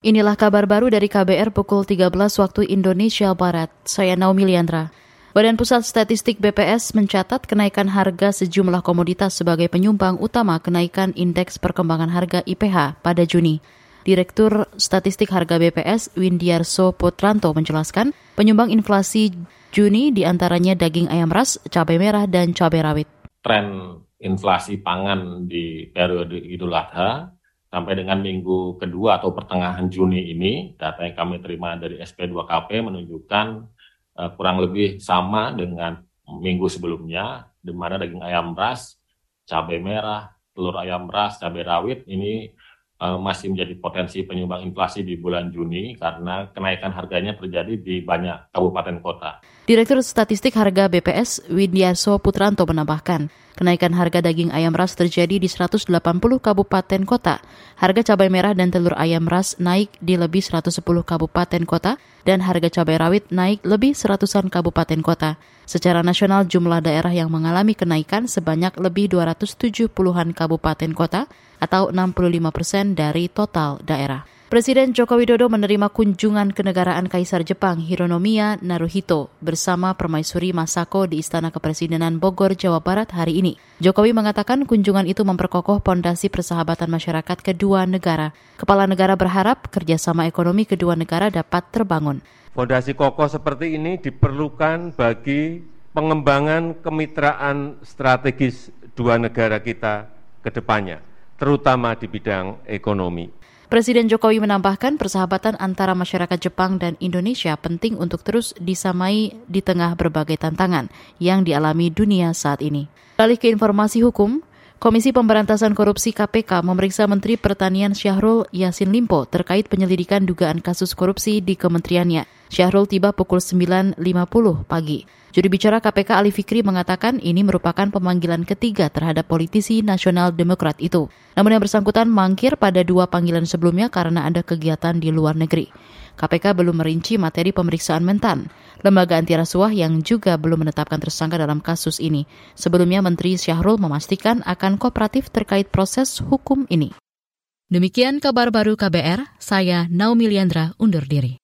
Inilah kabar baru dari KBR pukul 13 waktu Indonesia Barat. Saya Naomi Liandra. Badan Pusat Statistik BPS mencatat kenaikan harga sejumlah komoditas sebagai penyumbang utama kenaikan indeks perkembangan harga IPH pada Juni. Direktur Statistik Harga BPS Windiarso Putranto menjelaskan, penyumbang inflasi Juni di antaranya daging ayam ras, cabai merah, dan cabai rawit. Tren inflasi pangan di periode Idul Adha sampai dengan minggu kedua atau pertengahan Juni ini, data yang kami terima dari SP2KP menunjukkan uh, kurang lebih sama dengan minggu sebelumnya, di mana daging ayam ras, cabai merah, telur ayam ras, cabai rawit ini uh, masih menjadi potensi penyumbang inflasi di bulan Juni karena kenaikan harganya terjadi di banyak kabupaten kota. Direktur Statistik Harga BPS Widiaso Putranto menambahkan, kenaikan harga daging ayam ras terjadi di 180 kabupaten kota. Harga cabai merah dan telur ayam ras naik di lebih 110 kabupaten kota dan harga cabai rawit naik lebih seratusan kabupaten kota. Secara nasional jumlah daerah yang mengalami kenaikan sebanyak lebih 270-an kabupaten kota atau 65 persen dari total daerah. Presiden Joko Widodo menerima kunjungan kenegaraan Kaisar Jepang Hironomiya Naruhito bersama Permaisuri Masako di Istana Kepresidenan Bogor, Jawa Barat hari ini. Jokowi mengatakan kunjungan itu memperkokoh pondasi persahabatan masyarakat kedua negara. Kepala negara berharap kerjasama ekonomi kedua negara dapat terbangun. Fondasi kokoh seperti ini diperlukan bagi pengembangan kemitraan strategis dua negara kita ke depannya, terutama di bidang ekonomi. Presiden Jokowi menambahkan persahabatan antara masyarakat Jepang dan Indonesia penting untuk terus disamai di tengah berbagai tantangan yang dialami dunia saat ini. Beralih ke informasi hukum, Komisi Pemberantasan Korupsi KPK memeriksa Menteri Pertanian Syahrul Yasin Limpo terkait penyelidikan dugaan kasus korupsi di kementeriannya. Syahrul tiba pukul 9.50 pagi. Juru bicara KPK Ali Fikri mengatakan ini merupakan pemanggilan ketiga terhadap politisi nasional Demokrat itu. Namun yang bersangkutan mangkir pada dua panggilan sebelumnya karena ada kegiatan di luar negeri. KPK belum merinci materi pemeriksaan mentan, lembaga anti rasuah yang juga belum menetapkan tersangka dalam kasus ini. Sebelumnya Menteri Syahrul memastikan akan kooperatif terkait proses hukum ini. Demikian kabar baru KBR, saya Naomi Liandra undur diri.